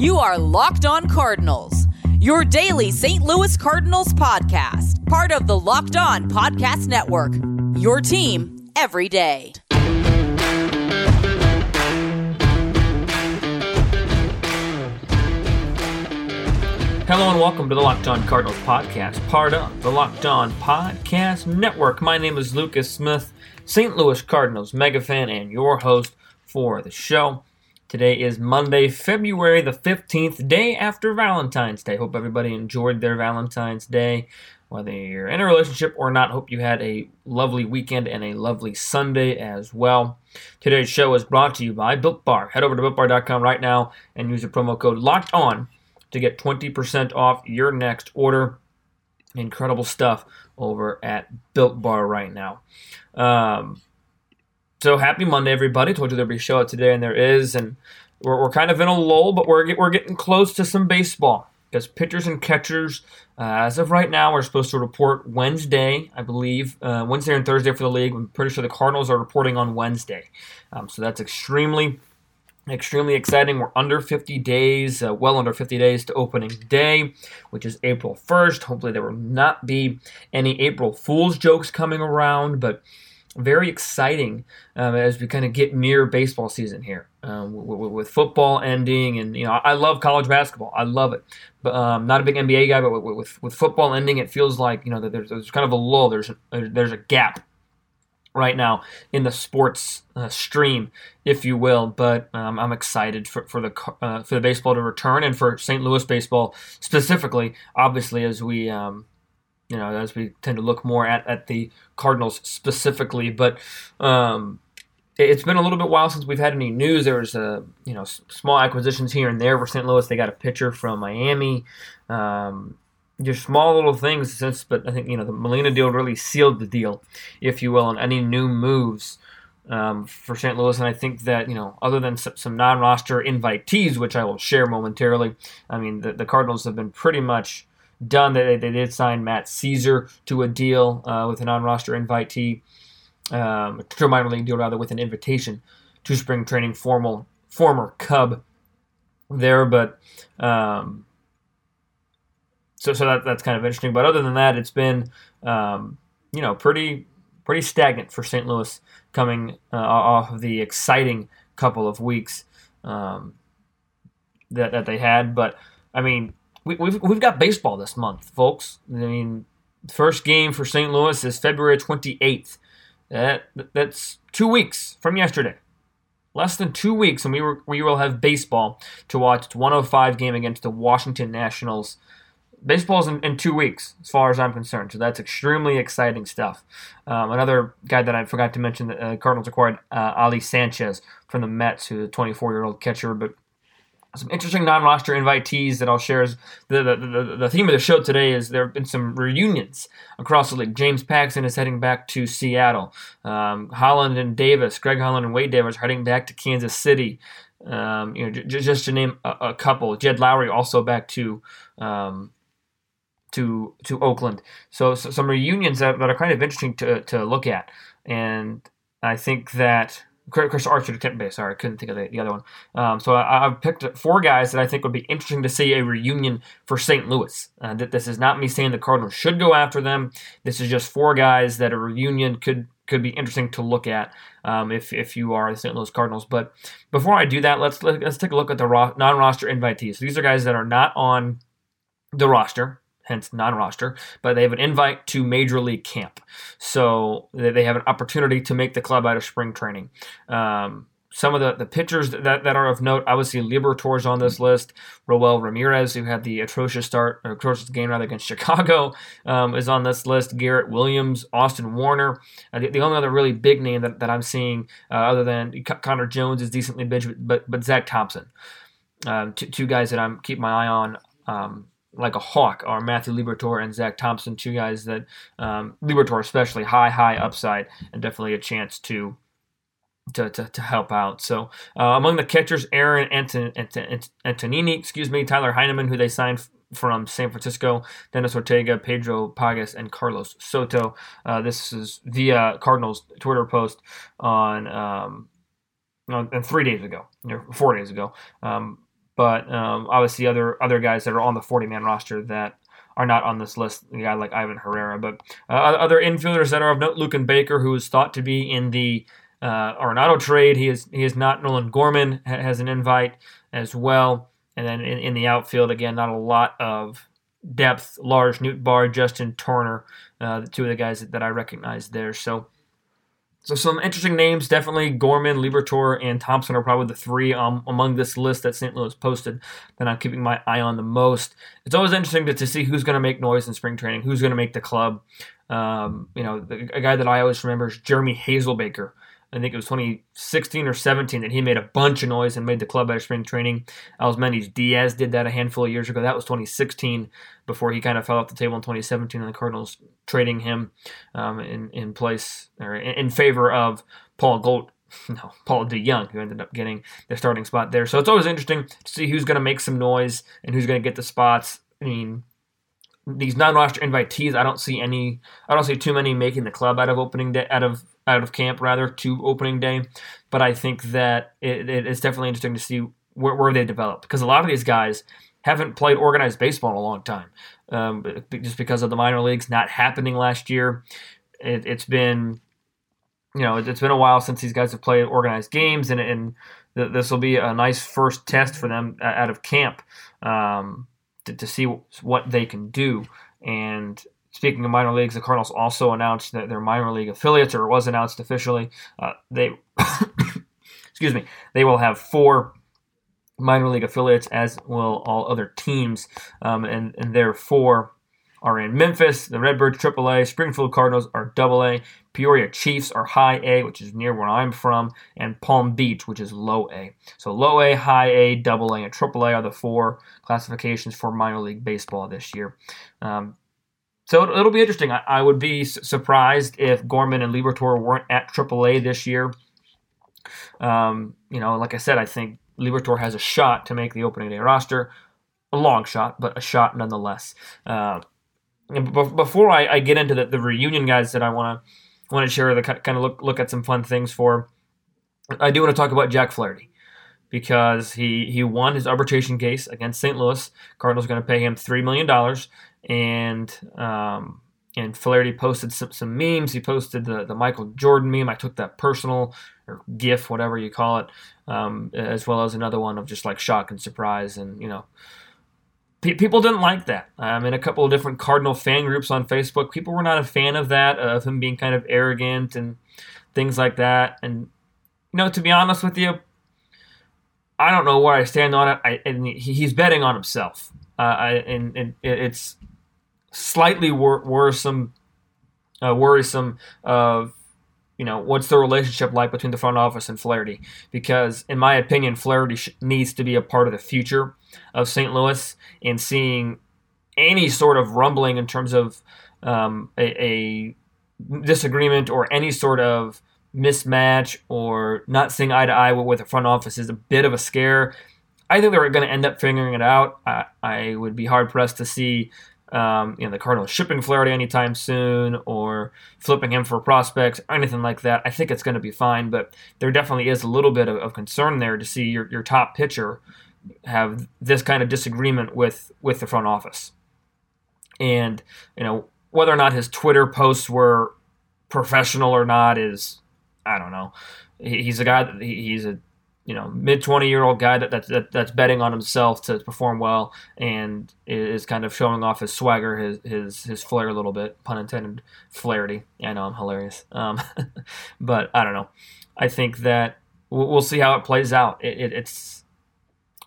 You are Locked On Cardinals, your daily St. Louis Cardinals podcast, part of the Locked On Podcast Network. Your team every day. Hello and welcome to the Locked On Cardinals podcast, part of the Locked On Podcast Network. My name is Lucas Smith, St. Louis Cardinals mega fan, and your host for the show. Today is Monday, February the 15th, day after Valentine's Day. Hope everybody enjoyed their Valentine's Day, whether you're in a relationship or not. Hope you had a lovely weekend and a lovely Sunday as well. Today's show is brought to you by Built Bar. Head over to builtbar.com right now and use the promo code LOCKED ON to get 20% off your next order. Incredible stuff over at Built Bar right now. Um, so happy Monday, everybody. Told you there'd be a show out today, and there is. And we're, we're kind of in a lull, but we're, we're getting close to some baseball because pitchers and catchers, uh, as of right now, are supposed to report Wednesday, I believe, uh, Wednesday and Thursday for the league. I'm pretty sure the Cardinals are reporting on Wednesday. Um, so that's extremely, extremely exciting. We're under 50 days, uh, well under 50 days to opening day, which is April 1st. Hopefully, there will not be any April Fool's jokes coming around, but very exciting um, as we kind of get near baseball season here um, with, with, football ending and you know I love college basketball. I love it. But um, not a big NBA guy but with, with, with, football ending it feels like you know that there's, there's kind of a lull. There's a, there's a gap right now in the sports uh, stream if you will. But um, I'm excited for, for the uh, for the baseball to return and for St. Louis baseball specifically obviously as we um, you know, as we tend to look more at, at the Cardinals specifically. But um, it's been a little bit while since we've had any news. There was a you know small acquisitions here and there for St. Louis. They got a pitcher from Miami. Um, just small little things since, but I think you know the Molina deal really sealed the deal, if you will, on any new moves. Um, for St. Louis, and I think that you know, other than some, some, non-roster invitees, which I will share momentarily, I mean, the, the Cardinals have been pretty much done. They, they did sign Matt Szczur to a deal uh, with a non-roster invitee, um, to a minor league deal rather, with an invitation to spring training. Formal former Cub there, but um, so so that that's kind of interesting. But other than that, it's been um, you know pretty pretty stagnant for St. Louis coming uh, off of the exciting couple of weeks um, that that they had. But I mean, we, we've, we've got baseball this month, folks. I mean, first game for St. Louis is February 28th. That, that's two weeks from yesterday. Less than two weeks, and we, were, we will have baseball to watch. It's 105 game against the Washington Nationals. Baseball's in, in two weeks, as far as I'm concerned. So that's extremely exciting stuff. Um, another guy that I forgot to mention, the uh, Cardinals acquired uh, Ali Sanchez from the Mets, who's a 24 year old catcher, but some interesting non-roster invitees that I'll share. Is the, the, the, the theme of the show today is there have been some reunions across the league. James Paxton is heading back to Seattle. Um, Holland and Davis, Greg Holland and Wade Davis, are heading back to Kansas City. Um, you know, j- just to name a, a, couple. Jed Lowrie also back to um, to to Oakland. So, so, some reunions that, that are kind of interesting to to look at, and I think that Chris Archer to Tampa Bay. Sorry, I couldn't think of the, the other one. Um, so I, have picked four guys that I think would be interesting to see a reunion for St. Louis. Uh, this is not me saying the Cardinals should go after them. This is just four guys that a reunion could could be interesting to look at um, if if you are the St. Louis Cardinals. But before I do that, let's let's take a look at the ro- non-roster invitees. So these are guys that are not on the roster hence non-roster, but they have an invite to Major League Camp, so they have an opportunity to make the club out of spring training. Um, some of the, the pitchers that, that are of note, obviously Liberatore on this list. Roel Ramirez, who had the atrocious start, atrocious game rather against Chicago, um, is on this list. Garrett Williams, Austin Warner. Uh, the, the, only other really big name that, that I'm seeing, uh, other than Connor Jones, is decently big, but but Zack Thompson. Um, two, two guys that I'm keeping my eye on um, like a hawk are Matthew Liberatore and Zack Thompson, two guys that um, Liberatore especially high high upside and definitely a chance to to, to, to help out. So uh, among the catchers, Aaron Anton, Anton, Antonini, excuse me, Tyler Heineman, who they signed from San Francisco, Dennis Ortega, Pedro Pages, and Carlos Soto. Uh, this is via Cardinals Twitter post on um, on, three days ago, four days ago. Um, but um, obviously other other guys that are on the 40 man roster that are not on this list. A guy like Ivan Herrera, but uh, other infielders that are of note: Luken Baker, who is thought to be in the uh, Arenado trade. He is he is not. Nolan Gorman has an invite as well, and then in, in the outfield again, not a lot of depth. Lars Nootbaar, Justin Toerner, uh, the two of the guys that, that I recognize there. So so some interesting names, definitely Gorman, Liberatore, and Thompson are probably the three um, among this list that St. Louis posted that I'm keeping my eye on the most. It's always interesting to, to see who's going to make noise in spring training, who's going to make the club. Um, you know, the, a guy that I always remember is Jeremy Hazelbaker. I think it was 2016 or 17 that he made a bunch of noise and made the club out of spring training. Osmenis Diaz did that a handful of years ago. That was 2016 before he kind of fell off the table in 2017 and the Cardinals trading him um, in, in place or in, in favor of Paul Gold. No, Paul DeJong, who ended up getting the starting spot there. So it's always interesting to see who's going to make some noise and who's going to get the spots. I mean, these non-roster invitees, I don't see any. I don't see too many making the club out of opening day, out of out of camp rather to opening day. But I think that it, it's definitely interesting to see where, where, they develop because a lot of these guys haven't played organized baseball in a long time, um, just because of the minor leagues not happening last year. It, has been, you know, it's been a while since these guys have played organized games, and and this will be a nice first test for them out of camp um, to, to see what they can do. And Speaking of minor leagues, the Cardinals also announced that their minor league affiliates, or was announced officially, uh, they, excuse me, they will have four minor league affiliates, as will all other teams, um, and and their four are in Memphis, the Redbirds AAA, Springfield Cardinals are AA, Peoria Chiefs are High A, which is near where I'm from, and Palm Beach, which is Low A. So Low A, High A, AA, and AAA are the four classifications for minor league baseball this year. Um, so it'll, be interesting. I, I, would be surprised if Gorman and Liberatore weren't at AAA this year. Um, you know, like I said, I think Liberatore has a shot to make the opening day roster. A long shot, but a shot nonetheless. Uh, before I, I, get into the, the, reunion guys that I want to want to share, the kind of look look at some fun things for, I do want to talk about Jack Flaherty because he he won his arbitration case against St. Louis. Cardinals going to pay him three million dollars and um, and Flaherty posted some, some memes. He posted the, the Michael Jordan meme. I took that personal or GIF, whatever you call it, um, as well as another one of just like shock and surprise. And you know, pe- people didn't like that. I'm in a couple of different Cardinal fan groups on Facebook. People were not a fan of that, of him being kind of arrogant and things like that. And you know, to be honest with you, I don't know where I stand on it. I, and he's betting on himself. Uh, I, and, and it's slightly wor- worrisome, uh, worrisome of you know what's the relationship like between the front office and Flaherty? Because in my opinion, Flaherty sh- needs to be a part of the future of St. Louis, and seeing any sort of rumbling in terms of um, a, a disagreement or any sort of mismatch or not seeing eye to eye with the front office is a bit of a scare. I think they're going to end up figuring it out. I, I would be hard pressed to see um, you know, the Cardinals shipping Flaherty anytime soon or flipping him for prospects or anything like that. I think it's going to be fine, but there definitely is a little bit of, of concern there to see your, your top pitcher have this kind of disagreement with, with the front office. And, you know, whether or not his Twitter posts were professional or not is, I don't know. He's a guy that he's a you know mid 20 year old guy that, that, that's betting on himself to perform well and is kind of showing off his swagger his his his flair a little bit pun intended flaherty i know i'm hilarious. Um, but i don't know. I think that we'll, we'll see how it plays out. It, it, it's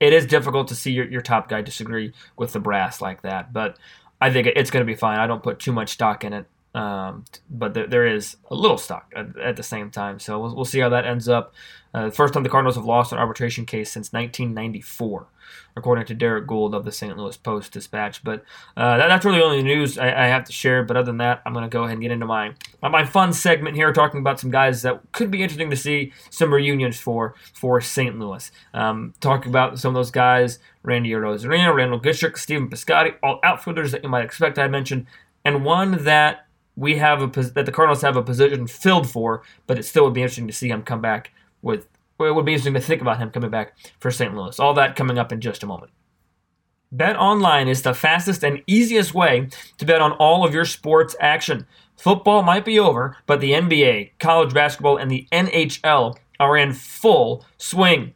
it is difficult to see your, your top guy disagree with the brass like that but i think it's going to be fine. I don't put too much stock in it um, but there, there is a little stock at, at, the same time. So we'll, we'll see how that ends up. Uh, first time the Cardinals have lost an arbitration case since 1994, according to Derrick Goold of the St. Louis Post Dispatch. But uh, that, that's really the only news I, I, have to share. But other than that, I'm going to go ahead and get into my my fun segment here, talking about some guys that could be interesting to see some reunions for for St. Louis. Um, talking about some of those guys: Randy Arozarena, Randal Grichuk, Stephen Piscotty, all outfielders that you might expect I mentioned, and one that we have a that the Cardinals have a position filled for, but it still would be interesting to see him come back with it would be interesting to think about him coming back for St. Louis. All that coming up in just a moment. Bet online is the fastest and easiest way to bet on all of your sports action. Football might be over, but the NBA, college basketball, and the NHL are in full swing.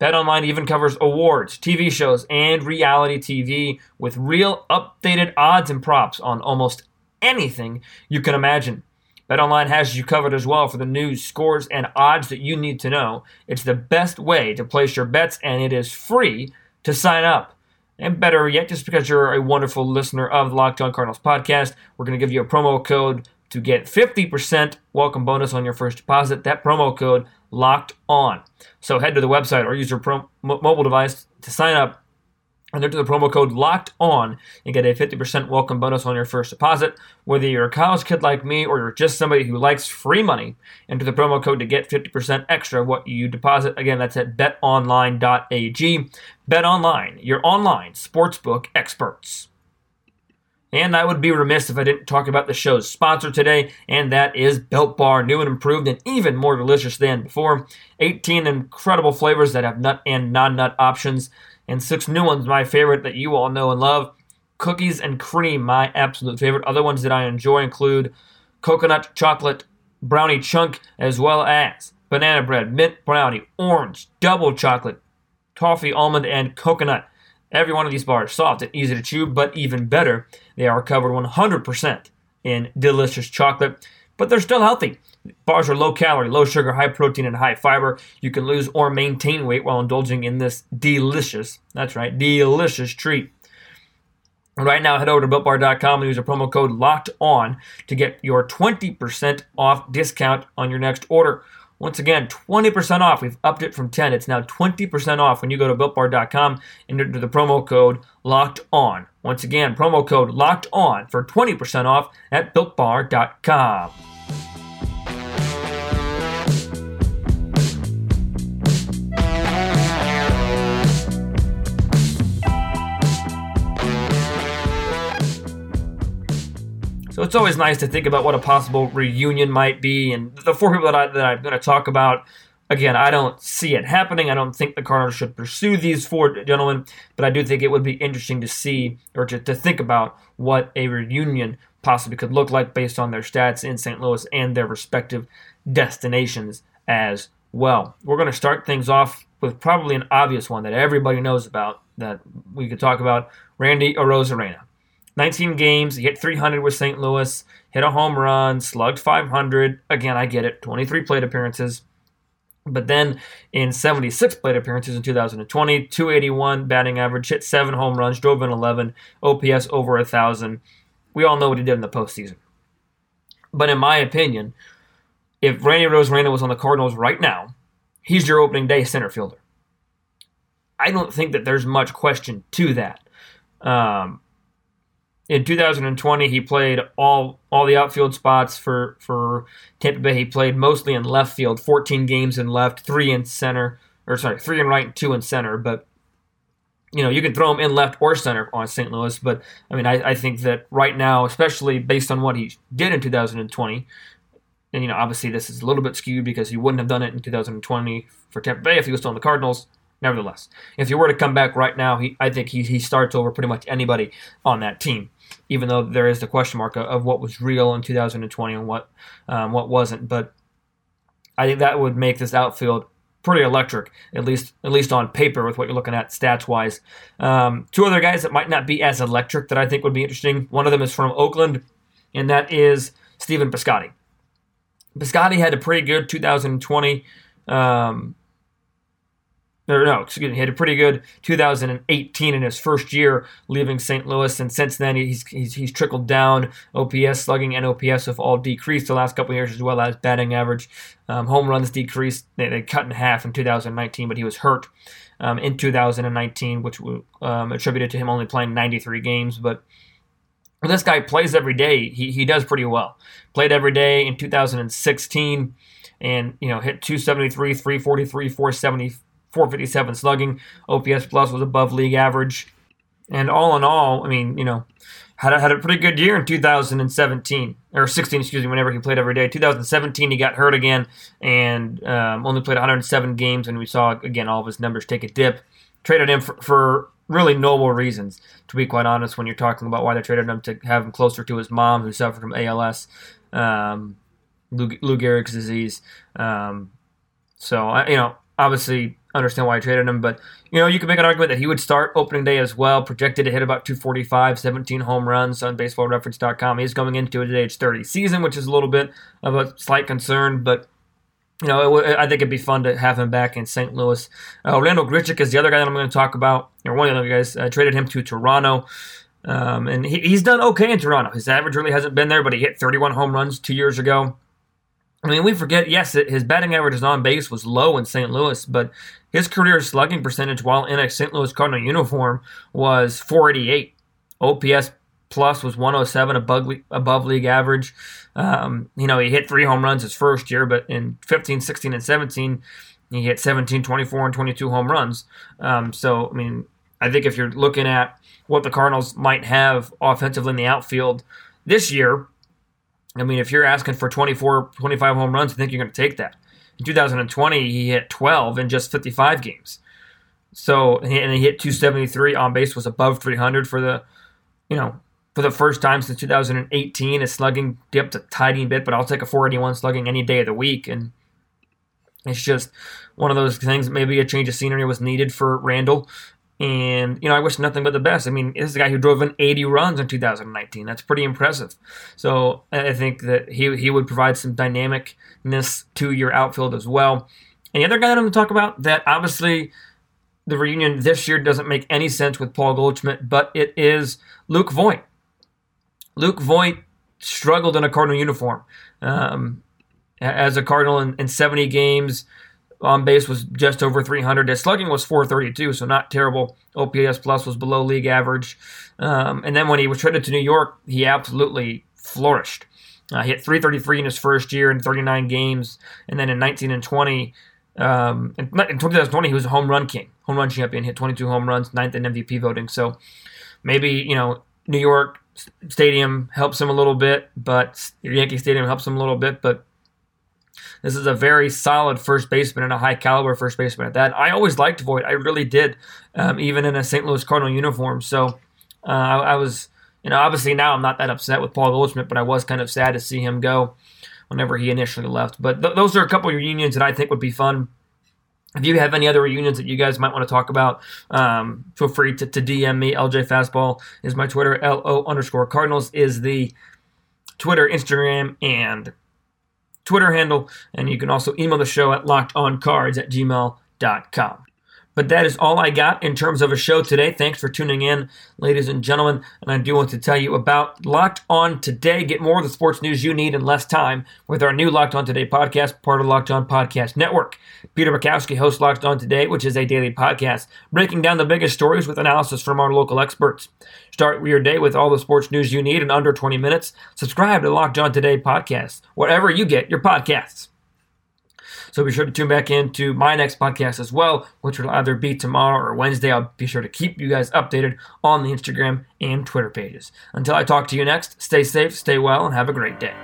BetOnline even covers awards, TV shows, and reality TV with real updated odds and props on almost anything you can imagine. BetOnline has you covered as well for the news, scores, and odds that you need to know. It's the best way to place your bets, and it is free to sign up. And better yet, just because you're a wonderful listener of the Locked On Cardinals podcast, we're going to give you a promo code to get 50% welcome bonus on your first deposit. That promo code locked on. So head to the website or use your pro- mobile device to sign up and enter the promo code locked on and get a 50% welcome bonus on your first deposit. Whether you're a college kid like me or you're just somebody who likes free money, enter the promo code to get 50% extra of what you deposit. Again, that's at betonline.ag. BetOnline, your online sportsbook experts. And I would be remiss if I didn't talk about the show's sponsor today, and that is Built Bar, new and improved and even more delicious than before. 18 incredible flavors that have nut and non nut options, and six new ones, my favorite that you all know and love. Cookies and cream, my absolute favorite. Other ones that I enjoy include coconut chocolate brownie chunk, as well as banana bread, mint brownie, orange, double chocolate, toffee, almond, and coconut. Every one of these bars soft and easy to chew, but even better, they are covered 100% in delicious chocolate, but they're still healthy. Bars are low calorie, low sugar, high protein, and high fiber. You can lose or maintain weight while indulging in this delicious, that's right, delicious treat. Right now, head over to builtbar.com and use a promo code locked on to get your 20% off discount on your next order. Once again, 20% off. We've upped it from 10. It's now 20% off when you go to builtbar.com and enter the promo code locked on. Once again, promo code locked on for 20% off at builtbar.com. So it's always nice to think about what a possible reunion might be. And the four people that, I, that I'm going to talk about, again, I don't see it happening. I don't think the Cardinals should pursue these four gentlemen, but I do think it would be interesting to see or to, to think about what a reunion possibly could look like based on their stats in St. Louis and their respective destinations as well. We're going to start things off with probably an obvious one that everybody knows about that we could talk about Randy Arozarena. 19 games, hit 300 with St. Louis, hit a home run, slugged 500. Again, I get it, 23 plate appearances. But then in 76 plate appearances in 2020, 281 batting average, hit seven home runs, drove in 11, OPS over a 1,000. We all know what he did in the postseason. But in my opinion, if Randy Rose Arozarena was on the Cardinals right now, he's your opening day center fielder. I don't think that there's much question to that. Um, in 2020 he played all all the outfield spots for for Tampa Bay. He played mostly in left field, 14 games in left, three in center, or sorry, three in right, two in center. But you know you can throw him in left or center on St. Louis. But I mean, I, I think that right now, especially based on what he did in 2020. And you know, obviously, this is a little bit skewed because he wouldn't have done it in 2020 for Tampa Bay if he was still on the Cardinals. Nevertheless, if he were to come back right now, he, I think he, he starts over pretty much anybody on that team even though there is the question mark of, what was real in 2020 and what um, what wasn't. But I think that would make this outfield pretty electric, at least at least on paper with what you're looking at stats wise. Um, two other guys that might not be as electric that I think would be interesting. One of them is from Oakland, and that is Stephen Piscotty. Piscotty had a pretty good 2020. Um, or no, excuse me, he had a pretty good 2018 in his first year leaving St. Louis, and since then he's he's, he's trickled down. OPS, slugging, and OPS have all decreased the last couple years, as well as batting average. Um, home runs decreased; they, they, cut in half in 2019, but he was hurt um, in 2019, which um, attributed to him only playing 93 games. But when this guy plays every day, he he does pretty well. Played every day in 2016 and you know hit 273 343 470 457 slugging. OPS plus was above league average. And all in all, I mean, you know, had a, had a pretty good year in 2017 or 16, excuse me. Whenever he played every day, 2017 he got hurt again and um, only played 107 games, and we saw again all of his numbers take a dip. Traded him for, for really noble reasons, to be quite honest. When you're talking about why they traded him to have him closer to his mom, who suffered from ALS, um, Lou, Lou Gehrig's disease. Um, so you know, obviously understand why I traded him, but you know, you could make an argument that he would start opening day as well, projected to hit about 245, 17 home runs on baseballreference.com. He's going into it his age 30 season, which is a little bit of a slight concern, but you know, I think it'd be fun to have him back in St. Louis. Uh, Orlando Grichuk is the other guy that I'm going to talk about, or one of the other guys. I traded him to Toronto. Um, and he, he's done okay in Toronto. His average really hasn't been there, but he hit 31 home runs two years ago. I mean, we forget, yes, his batting average on base was low in St. Louis, but his career slugging percentage while in a St. Louis Cardinal uniform was 488. OPS plus was 107 above, above league average. Um, you know, he hit three home runs his first year, but in 15, 16, and 17, he hit 17, 24, and 22 home runs. Um, so, I mean, I think if you're looking at what the Cardinals might have offensively in the outfield this year, I mean, if you're asking for 24, 25 home runs, I think you're going to take that. In 2020, he hit 12 in just 55 games. So, and he hit 273 on base, was above 300 for the, you know, for the first time since 2018. His slugging dipped a tiny bit, but I'll take a 481 slugging any day of the week. And it's just one of those things. Maybe a change of scenery was needed for Randal. And, you know, I wish nothing but the best. I mean, this is a guy who drove in 80 runs in 2019. That's pretty impressive. So I think that he, he would provide some dynamicness to your outfield as well. And the other guy that I'm going to talk about that obviously the reunion this year doesn't make any sense with Paul Goldschmidt, but it is Luke Voit. Luke Voit struggled in a Cardinal uniform. Um, as a Cardinal in, in 70 games, on base was just over 300. His slugging was 432, so not terrible. OPS plus was below league average. Um, and then when he was traded to New York, he absolutely flourished. Uh, he hit 333 in his first year in 39 games, and then in 19 and 20, um, in, in 2020 he was a home run king, home run champion. Hit 22 home runs, ninth in MVP voting. So maybe you know New York Stadium helps him a little bit, but Yankee Stadium helps him a little bit, but this is a very solid first baseman and a high caliber first baseman at that. I always liked Voit. I really did, um, even in a St. Louis Cardinal uniform. So uh, I, I, was, you know, obviously now I'm not that upset with Paul Goldschmidt, but I was kind of sad to see him go whenever he initially left. But th- those are a couple of reunions that I think would be fun. If you have any other reunions that you guys might want to talk about, um, feel free to, to, DM me. LJ Fastball is my Twitter. LO underscore Cardinals is the Twitter, Instagram, and Twitter handle, and you can also email the show at lockedoncards at gmail.com. But that is all I got in terms of a show today. Thanks for tuning in, ladies and gentlemen. And I do want to tell you about Locked On Today. Get more of the sports news you need in less time with our new Locked On Today podcast, part of Locked On Podcast Network. Peter Bukowski hosts Locked On Today, which is a daily podcast breaking down the biggest stories with analysis from our local experts. Start your day with all the sports news you need in under 20 minutes. Subscribe to Locked On Today podcast, wherever you get your podcasts. So be sure to tune back in to my next podcast as well, which will either be tomorrow or Wednesday. I'll be sure to keep you guys updated on the Instagram and Twitter pages. Until I talk to you next, stay safe, stay well, and have a great day.